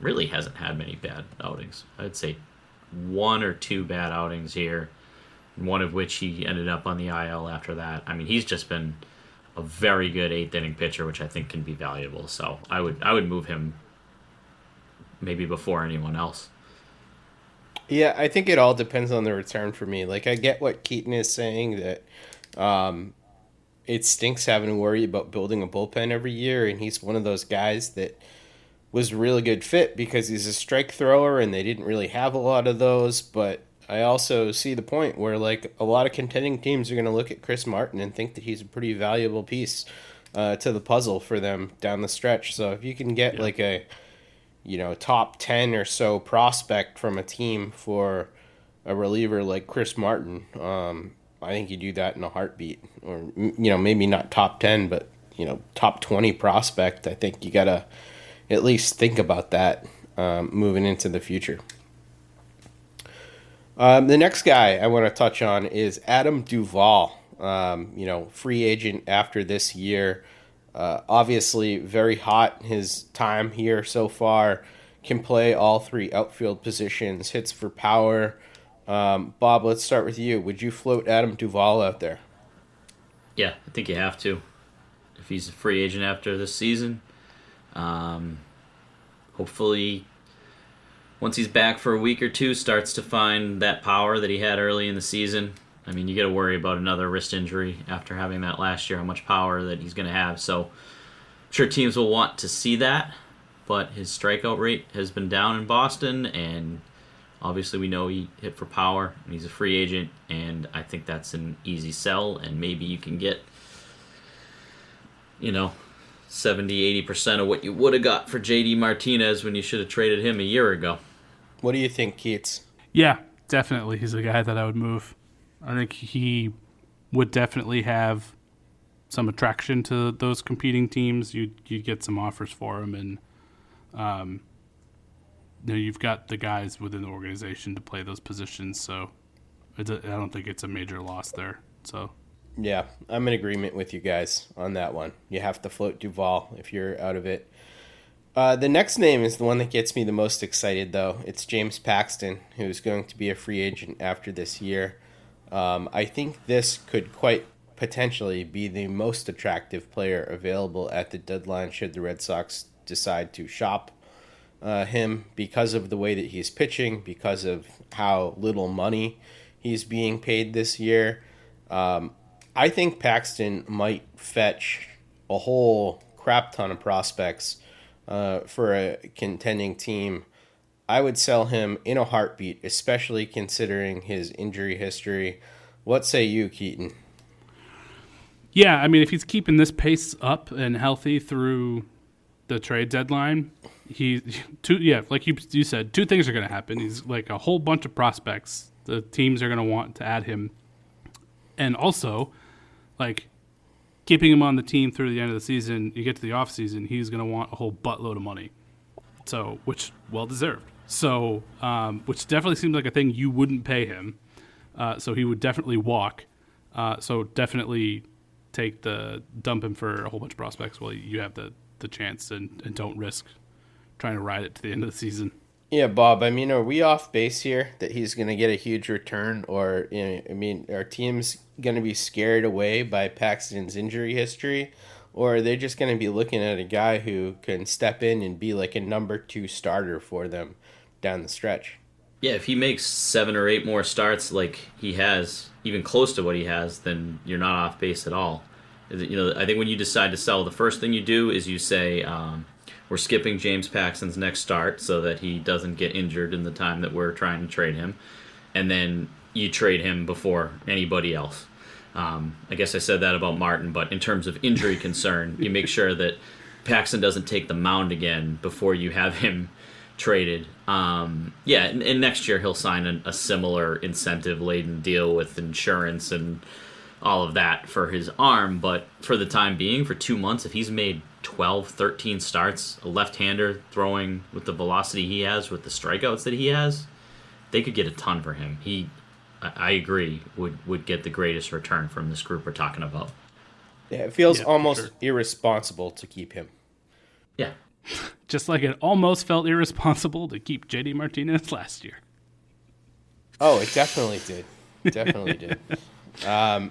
really hasn't had many bad outings. I'd say one or two bad outings here, one of which he ended up on the IL after that. I mean, he's just been a very good eighth inning pitcher, which I think can be valuable. So I would I would move him maybe before anyone else. Yeah, I think it all depends on the return for me. Like I get what Keaton is saying that um, it stinks having to worry about building a bullpen every year, and he's one of those guys that was a really good fit because he's a strike thrower and they didn't really have a lot of those. But I also see the point where like a lot of contending teams are going to look at Chris Martin and think that he's a pretty valuable piece uh, to the puzzle for them down the stretch. So if you can get yeah. like a you know top ten or so prospect from a team for a reliever like Chris Martin, um, I think you do that in a heartbeat. Or you know maybe not top ten, but you know top twenty prospect. I think you gotta at least think about that um, moving into the future. Um, the next guy I want to touch on is Adam Duvall. Um, you know, free agent after this year. Uh, obviously, very hot his time here so far. Can play all three outfield positions, hits for power. Um, Bob, let's start with you. Would you float Adam Duvall out there? Yeah, I think you have to. If he's a free agent after this season, um, hopefully, once he's back for a week or two, starts to find that power that he had early in the season. I mean, you got to worry about another wrist injury after having that last year, how much power that he's going to have. So, I'm sure teams will want to see that, but his strikeout rate has been down in Boston, and obviously we know he hit for power, and he's a free agent, and I think that's an easy sell, and maybe you can get, you know, 70 80% of what you would have got for JD Martinez when you should have traded him a year ago. What do you think, Keats? Yeah, definitely. He's a guy that I would move. I think he would definitely have some attraction to those competing teams. You'd, you'd get some offers for him, and um, you know, you've got the guys within the organization to play those positions. So I don't think it's a major loss there. So yeah, I'm in agreement with you guys on that one. You have to float Duvall if you're out of it. Uh, the next name is the one that gets me the most excited, though. It's James Paxton, who's going to be a free agent after this year. Um, I think this could quite potentially be the most attractive player available at the deadline should the Red Sox decide to shop uh, him because of the way that he's pitching, because of how little money he's being paid this year. Um, I think Paxton might fetch a whole crap ton of prospects uh, for a contending team I would sell him in a heartbeat, especially considering his injury history. What say you, Keaton? Yeah, I mean, if he's keeping this pace up and healthy through the trade deadline, he two yeah, like you you said, two things are going to happen. He's like a whole bunch of prospects. The teams are going to want to add him, and also, like keeping him on the team through the end of the season. You get to the off season, he's going to want a whole buttload of money, so which well deserved. So, um, which definitely seems like a thing you wouldn't pay him. Uh, so he would definitely walk. Uh, so definitely take the dump him for a whole bunch of prospects while you have the the chance and, and don't risk trying to ride it to the end of the season. Yeah, Bob. I mean, are we off base here that he's going to get a huge return, or you know, I mean, are teams going to be scared away by Paxton's injury history, or are they just going to be looking at a guy who can step in and be like a number two starter for them down the stretch? Yeah, if he makes seven or eight more starts like he has, even close to what he has, then you're not off base at all. You know, I think when you decide to sell, the first thing you do is you say, um, we're skipping James Paxton's next start so that he doesn't get injured in the time that we're trying to trade him. And then you trade him before anybody else. Um, I guess I said that about Martin, but in terms of injury concern, you make sure that Paxton doesn't take the mound again before you have him traded. Um, yeah, and, and, next year he'll sign an, a similar incentive laden deal with insurance and all of that for his arm. But for the time being, for two months, if he's made 12, 13 starts, a left hander throwing with the velocity he has, with the strikeouts that he has, they could get a ton for him. He, I agree, would, would get the greatest return from this group we're talking about. Yeah, it feels yeah, almost sure. irresponsible to keep him. Yeah. Just like it almost felt irresponsible to keep JD Martinez last year. Oh, it definitely did. Definitely did. Um,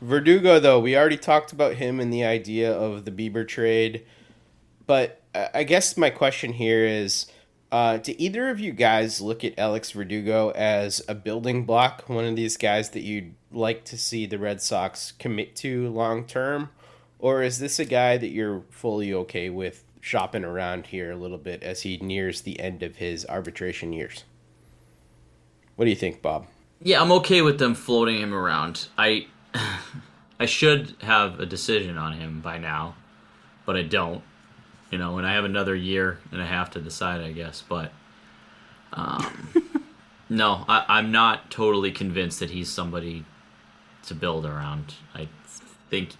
Verdugo, though, we already talked about him and the idea of the Bieber trade. But I guess my question here is uh, do either of you guys look at Alex Verdugo as a building block, one of these guys that you'd like to see the Red Sox commit to long term? Or is this a guy that you're fully okay with shopping around here a little bit as he nears the end of his arbitration years? What do you think, Bob? Yeah, I'm okay with them floating him around. I I should have a decision on him by now, but I don't you know, and I have another year and a half to decide, I guess. But um, no, I, am not totally convinced that he's somebody to build around. I think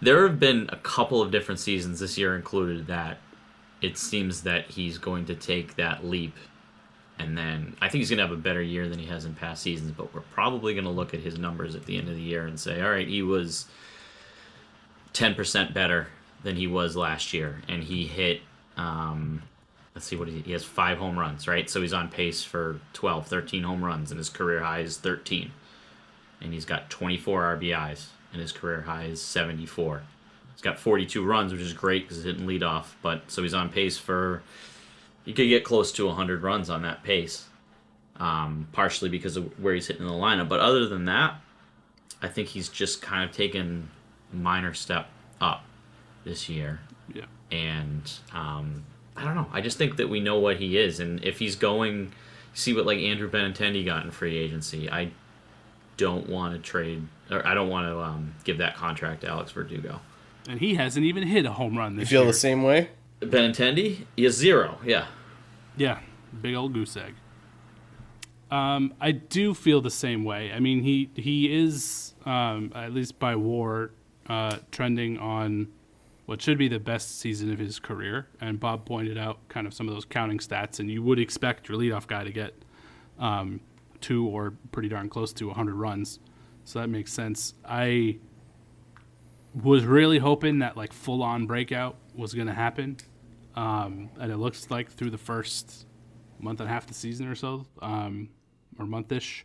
there have been a couple of different seasons this year included that it seems that he's going to take that leap and then I think he's going to have a better year than he has in past seasons, but we're probably going to look at his numbers at the end of the year and say, all right, he was 10% better than he was last year, and he hit. Um, let's see what he, he has five home runs, right? So he's on pace for 12, 13 home runs, and his career high is 13. And he's got 24 RBIs, and his career high is 74. He's got 42 runs, which is great because he didn't lead off, but so he's on pace for. He could get close to 100 runs on that pace, um, partially because of where he's hitting in the lineup. But other than that, I think he's just kind of taken a minor step up this year. Yeah. And um, I don't know. I just think that we know what he is, and if he's going, see what like Andrew Benintendi got in free agency. I don't want to trade, or I don't want to um, give that contract to Alex Verdugo. And he hasn't even hit a home run this year. You feel year. the same way? Benintendi? Yeah, zero. Yeah. Yeah, big old goose egg. Um, I do feel the same way. I mean, he he is um, at least by WAR uh, trending on what should be the best season of his career. And Bob pointed out kind of some of those counting stats, and you would expect your leadoff guy to get um, two or pretty darn close to 100 runs. So that makes sense. I was really hoping that like full on breakout was going to happen, um, and it looks like through the first month and a half of the season or so, um, or monthish,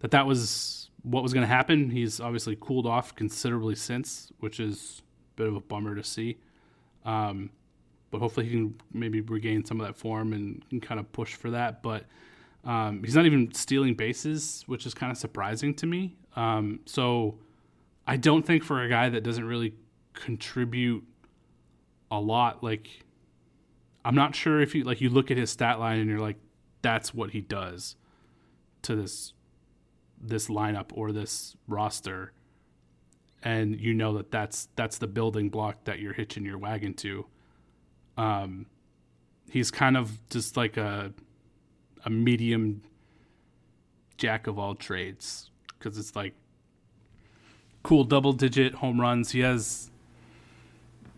that that was what was going to happen. He's obviously cooled off considerably since, which is a bit of a bummer to see. Um, but hopefully he can maybe regain some of that form and, kind of push for that. But um, he's not even stealing bases, which is kind of surprising to me. Um, so I don't think for a guy that doesn't really contribute a lot, like I'm not sure if you like you look at his stat line and you're like, that's what he does to this this lineup or this roster, and you know that that's that's the building block that you're hitching your wagon to. Um, he's kind of just like a a medium jack of all trades because it's like cool double digit home runs. He has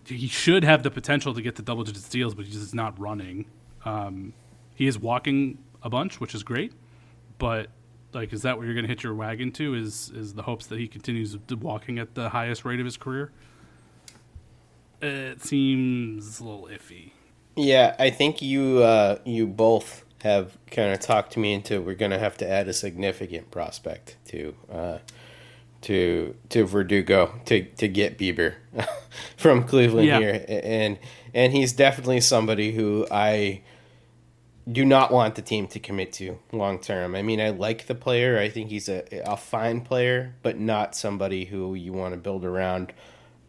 he should have the potential to get the double digit steals, but he's just not running. Um, he is walking a bunch, which is great, but like, is that what you're going to hit your wagon to? Is is the hopes that he continues walking at the highest rate of his career? It seems a little iffy. Yeah, I think you uh, you both have kind of talked me into we're going to have to add a significant prospect to uh, to to Verdugo to to get Bieber from Cleveland Yeah. here, and and he's definitely somebody who I do not want the team to commit to long term. I mean, I like the player. I think he's a a fine player, but not somebody who you want to build around.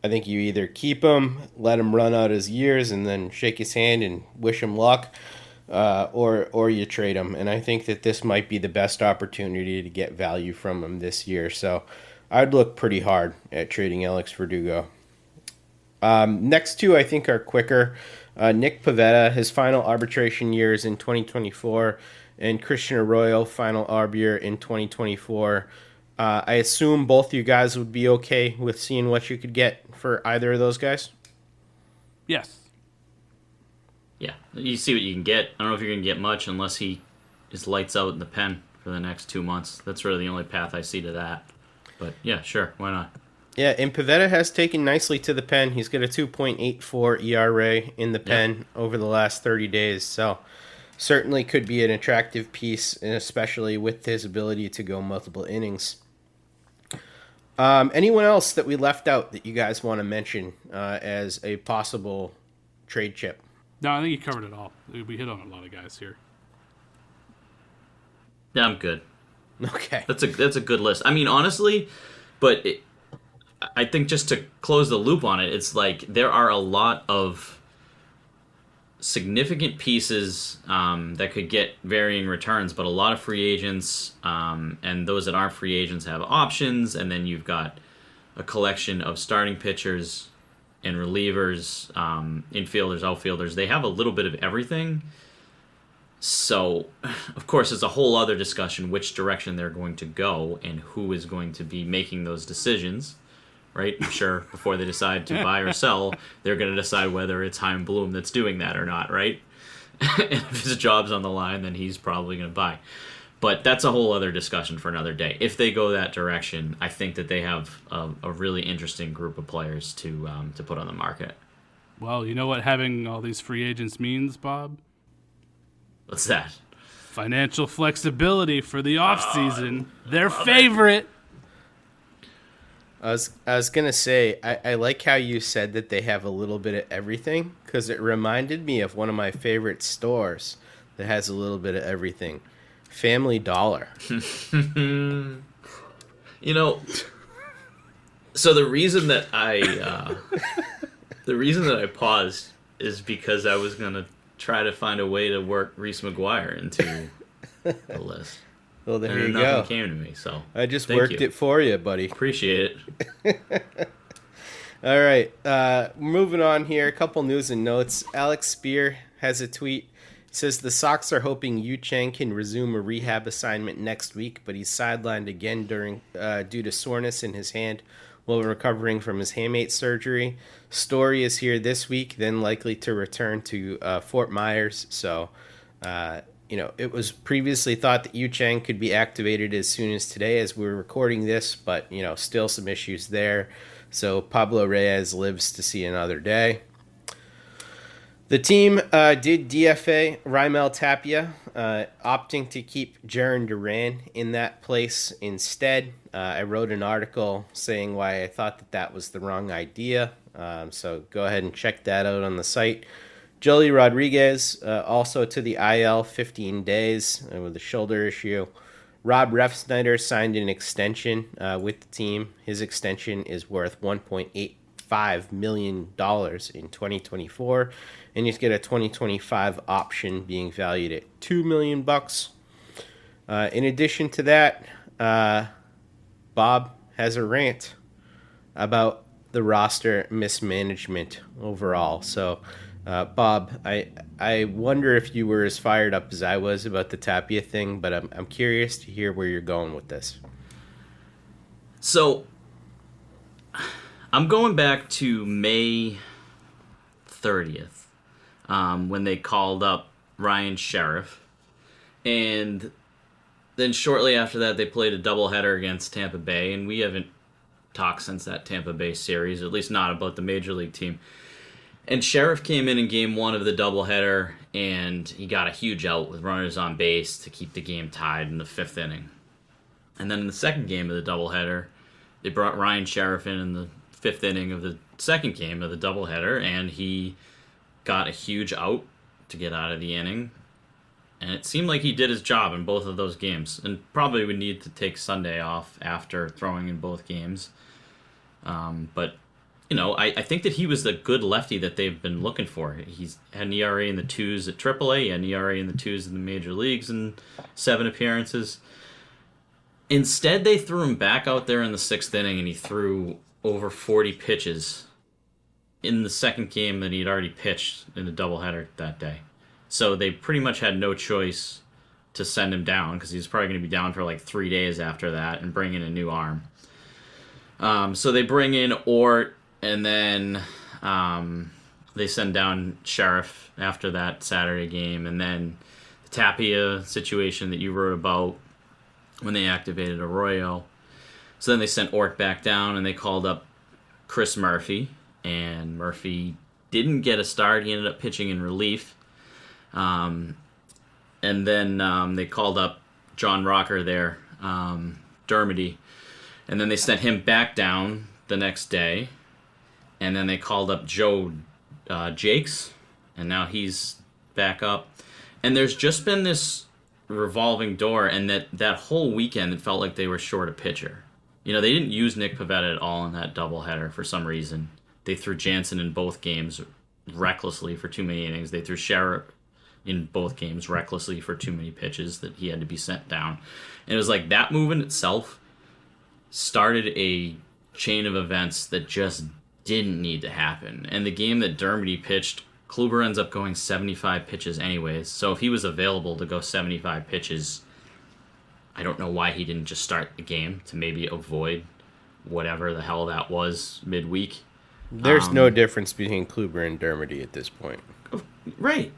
I think you either keep him, let him run out his years, and then shake his hand and wish him luck, uh, or or you trade him. And I think that this might be the best opportunity to get value from him this year. So I'd look pretty hard at trading Alex Verdugo. Um, next two, I think, are quicker. Uh, Nick Pivetta, his final arbitration year is in 2024, and Christian Arroyo, final arb year in 2024. Uh, I assume both you guys would be okay with seeing what you could get for either of those guys. Yes. Yeah, you see what you can get. I don't know if you're going to get much unless he is lights out in the pen for the next two months. That's really the only path I see to that. But yeah, sure, why not? Yeah, and Pivetta has taken nicely to the pen. He's got a 2.84 ERA in the pen over the last 30 days. So certainly could be an attractive piece, and especially with his ability to go multiple innings. Um, anyone else that we left out that you guys want to mention uh, as a possible trade chip? No, I think you covered it all. We hit on a lot of guys here. Yeah, I'm good. Okay, that's a that's a good list. I mean, honestly, but it, I think just to close the loop on it, it's like there are a lot of significant pieces um, that could get varying returns, but a lot of free agents um, and those that aren't free agents have options, and then you've got a collection of starting pitchers and relievers, um, infielders, outfielders. They have a little bit of everything. So, of course, it's a whole other discussion which direction they're going to go and who is going to be making those decisions, right? I'm sure before they decide to buy or sell, they're going to decide whether it's Chaim Bloom that's doing that or not, right? and if his job's on the line, then he's probably going to buy. But that's a whole other discussion for another day. If they go that direction, I think that they have a, a really interesting group of players to um, to put on the market. Well, you know what having all these free agents means, Bob? What's that? Financial flexibility for the offseason. Their favorite. I was I was gonna say I, I like how you said that they have a little bit of everything because it reminded me of one of my favorite stores that has a little bit of everything, Family Dollar. you know, so the reason that I uh, the reason that I paused is because I was gonna try to find a way to work Reese McGuire into the list. Well, there and you nothing go. came to me, so I just worked you. it for you, buddy. Appreciate it. All right, uh, moving on here. A couple news and notes. Alex Speier has a tweet. It says the Sox are hoping Yu Chang can resume a rehab assignment next week, but he's sidelined again during uh, due to soreness in his hand while recovering from his hamate surgery. Story is here this week, then likely to return to uh, Fort Myers. So, uh, you know, it was previously thought that Yu Chang could be activated as soon as today, as we are recording this, but you know, still some issues there. So Pablo Reyes lives to see another day. The team uh, did DFA Raimel Tapia, uh, opting to keep Jarren Duran in that place instead. Uh, I wrote an article saying why I thought that that was the wrong idea. Um, so go ahead and check that out on the site. Joely Rodriguez uh, also to the IL 15 days uh, with a shoulder issue. Rob Refsnyder signed an extension uh, with the team. His extension is worth 1.85 million dollars in 2024, and he's get a 2025 option being valued at two million bucks. Uh, in addition to that, uh, Bob has a rant about the roster mismanagement overall. So uh, Bob, I I wonder if you were as fired up as I was about the Tapia thing, but I'm I'm curious to hear where you're going with this. So, I'm going back to May 30th um, when they called up Ryan Sherriff, and then shortly after that they played a doubleheader against Tampa Bay, and we haven't talked since that Tampa Bay series, at least not about the major league team. And Sherriff came in in game one of the doubleheader, and he got a huge out with runners on base to keep the game tied in the fifth inning. And then in the second game of the doubleheader, they brought Ryan Sherriff in in the fifth inning of the second game of the doubleheader, and he got a huge out to get out of the inning. And it seemed like he did his job in both of those games, and probably would need to take Sunday off after throwing in both games. Um, but you know, I, I think that he was the good lefty that they've been looking for. He's had an ERA in the twos at AAA, and ERA in the twos in the major leagues, and seven appearances. Instead, they threw him back out there in the sixth inning, and he threw over 40 pitches in the second game that he'd already pitched in the doubleheader that day. So they pretty much had no choice to send him down because he was probably going to be down for like three days after that and bring in a new arm. Um, so they bring in Ort and then um, they send down Sherriff after that Saturday game, and then the Tapia situation that you wrote about when they activated Arroyo. So then they sent Ort back down, and they called up Chris Murphy, and Murphy didn't get a start. He ended up pitching in relief. Um, and then um, they called up John Rocker there, um, Dermody, and then they sent him back down the next day and then they called up Joe uh, Jacques, and now he's back up. And there's just been this revolving door, and that that whole weekend it felt like they were short a pitcher. You know, they didn't use Nick Pivetta at all in that doubleheader for some reason. They threw Jansen in both games recklessly for too many innings. They threw Sherriff in both games recklessly for too many pitches that he had to be sent down. And it was like that move in itself started a chain of events that just didn't need to happen. And the game that Dermody pitched, Kluber ends up going 75 pitches anyways. So if he was available to go 75 pitches, I don't know why he didn't just start the game to maybe avoid whatever the hell that was midweek. There's um, no difference between Kluber and Dermody at this point. Right.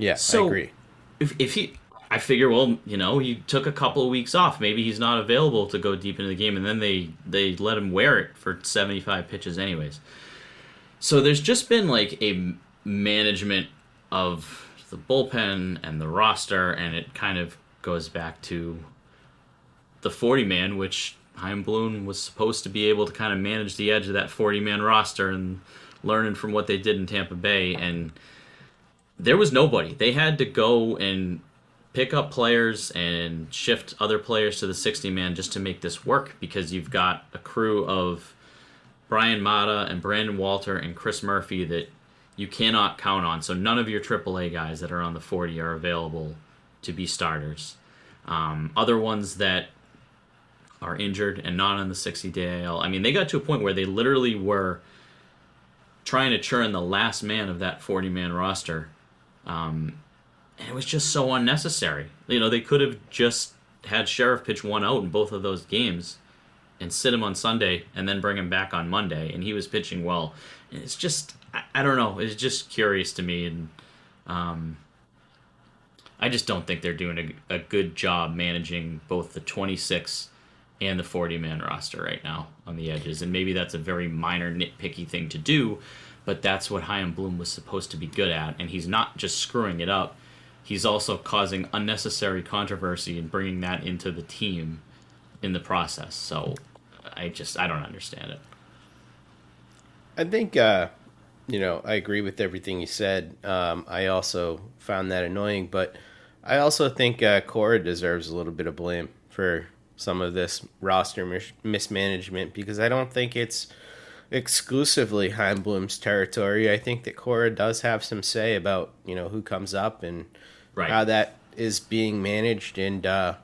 Yeah, so I agree. If, if he, I figure, well, you know, he took a couple of weeks off. Maybe he's not available to go deep into the game, and then they they let him wear it for 75 pitches, anyways. So there's just been like a management of the bullpen and the roster, and it kind of goes back to the 40 man, which Bloom was supposed to be able to kind of manage the edge of that 40 man roster and learning from what they did in Tampa Bay. And there was nobody. They had to go and pick up players and shift other players to the 60 man just to make this work because you've got a crew of Bryan Mata and Brandon Walter and Chris Murphy that you cannot count on. So none of your AAA guys that are on the 40 are available to be starters. Um, other ones that are injured and not on the 60 day AL. I mean, they got to a point where they literally were trying to churn the last man of that 40 man roster. Um, and it was just so unnecessary. You know, they could have just had Sherriff pitch one out in both of those games and sit him on Sunday and then bring him back on Monday, and he was pitching well. It's just, I, I don't know, it's just curious to me, and um, I just don't think they're doing a, a good job managing both the 26 and the 40 man roster right now on the edges. And maybe that's a very minor nitpicky thing to do, but that's what Chaim Bloom was supposed to be good at. And he's not just screwing it up, he's also causing unnecessary controversy and bringing that into the team in the process. So I just, I don't understand it. I think, uh, you know, I agree with everything you said. Um, I also found that annoying, but I also think uh, Cora deserves a little bit of blame for some of this roster mis- mismanagement because I don't think it's exclusively Chaim Bloom's territory. I think that Cora does have some say about you know who comes up and right. how that is being managed, and uh,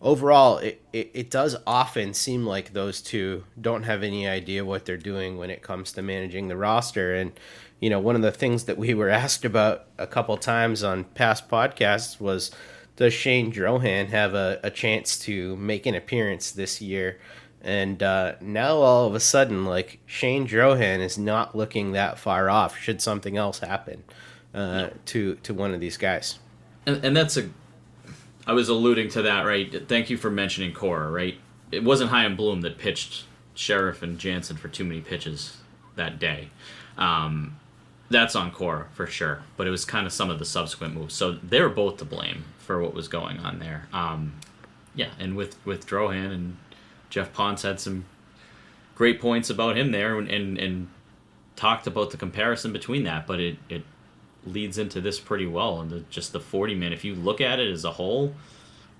overall, it, it it does often seem like those two don't have any idea what they're doing when it comes to managing the roster, and you know one of the things that we were asked about a couple times on past podcasts was does Shane Drohan have a, a chance to make an appearance this year? And uh, now all of a sudden, like Shane Drohan is not looking that far off. Should something else happen uh, to to one of these guys? And, and that's a. I was alluding to that, right? Thank you for mentioning Cora, right? It wasn't Chaim Bloom that pitched Sherriff and Jansen for too many pitches that day. Um, that's on Cora for sure, but it was kind of some of the subsequent moves. So they're both to blame for what was going on there. Um, yeah, and with with Drohan and Jeff Ponce had some great points about him there, and and, and talked about the comparison between that, but it it leads into this pretty well. And the, just the forty man, if you look at it as a whole,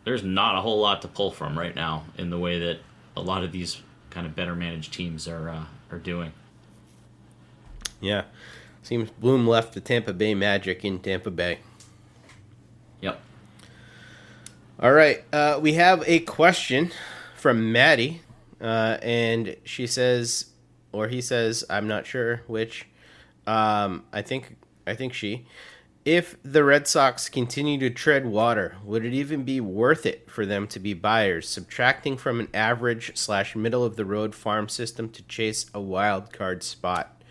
there's not a whole lot to pull from right now in the way that a lot of these kind of better managed teams are uh, are doing. Yeah. Seems Bloom left the Tampa Bay Magic in Tampa Bay. Yep. All right. Uh, we have a question from Maddie, uh, and she says, or he says, I'm not sure which. Um, I think I think she. If the Red Sox continue to tread water, would it even be worth it for them to be buyers, subtracting from an average slash middle of the road farm system to chase a wild card spot?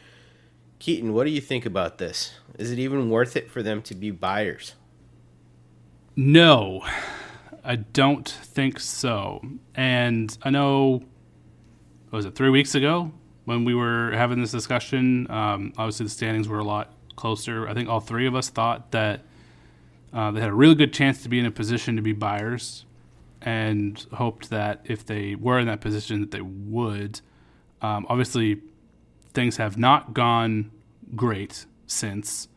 Keaton, what do you think about this? Is it even worth it for them to be buyers? No, I don't think so. And I know, was it three weeks ago when we were having this discussion? Um, obviously, the standings were a lot closer. I think all three of us thought that uh, they had a really good chance to be in a position to be buyers, and hoped that if they were in that position, that they would. Um, obviously, things have not gone great since,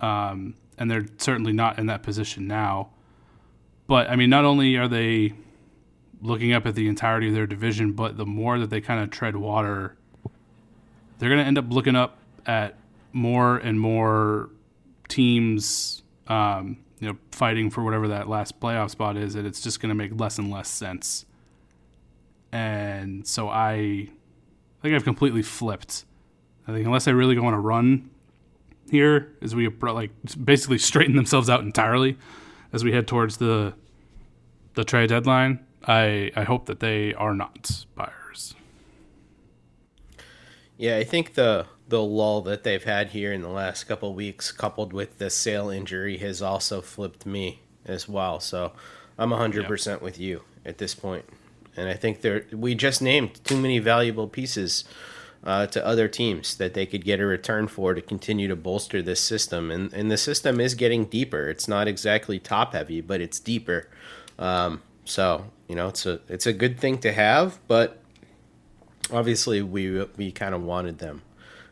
um, and they're certainly not in that position now. But I mean, not only are they looking up at the entirety of their division, but the more that they kind of tread water, they're going to end up looking up at more and more teams, um, you know, fighting for whatever that last playoff spot is, and it's just going to make less and less sense. And so I, I think I've completely flipped. I think unless I really go on a run here, as we like basically straighten themselves out entirely, as we head towards the the trade deadline, I I hope that they are not buyers. Yeah, I think the the lull that they've had here in the last couple weeks, coupled with the Sale injury, has also flipped me as well. So I'm 100% yep. with you at this point. And I think there we just named too many valuable pieces uh, to other teams that they could get a return for to continue to bolster this system. And and the system is getting deeper. It's not exactly top heavy, but it's deeper. Um, so you know, it's a it's a good thing to have, but obviously we we kind of wanted them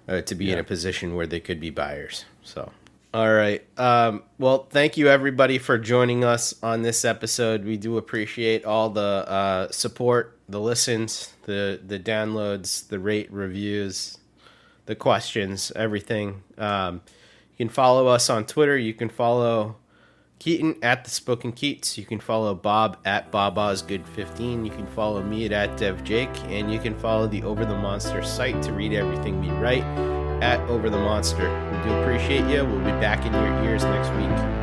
uh, to be yeah. in a position where they could be buyers. So. All right. Um, well, thank you everybody for joining us on this episode. We do appreciate all the uh, support, the listens, the the downloads, the rate reviews, the questions, everything. Um, you can follow us on Twitter. You can follow Keaton at the Spoken Keats. You can follow Bob at Bob Osgood15. You can follow me at, at DevJake, and you can follow the Over the Monster site to read everything we write. at Over the Monster. We do appreciate you. We'll be back in your ears next week.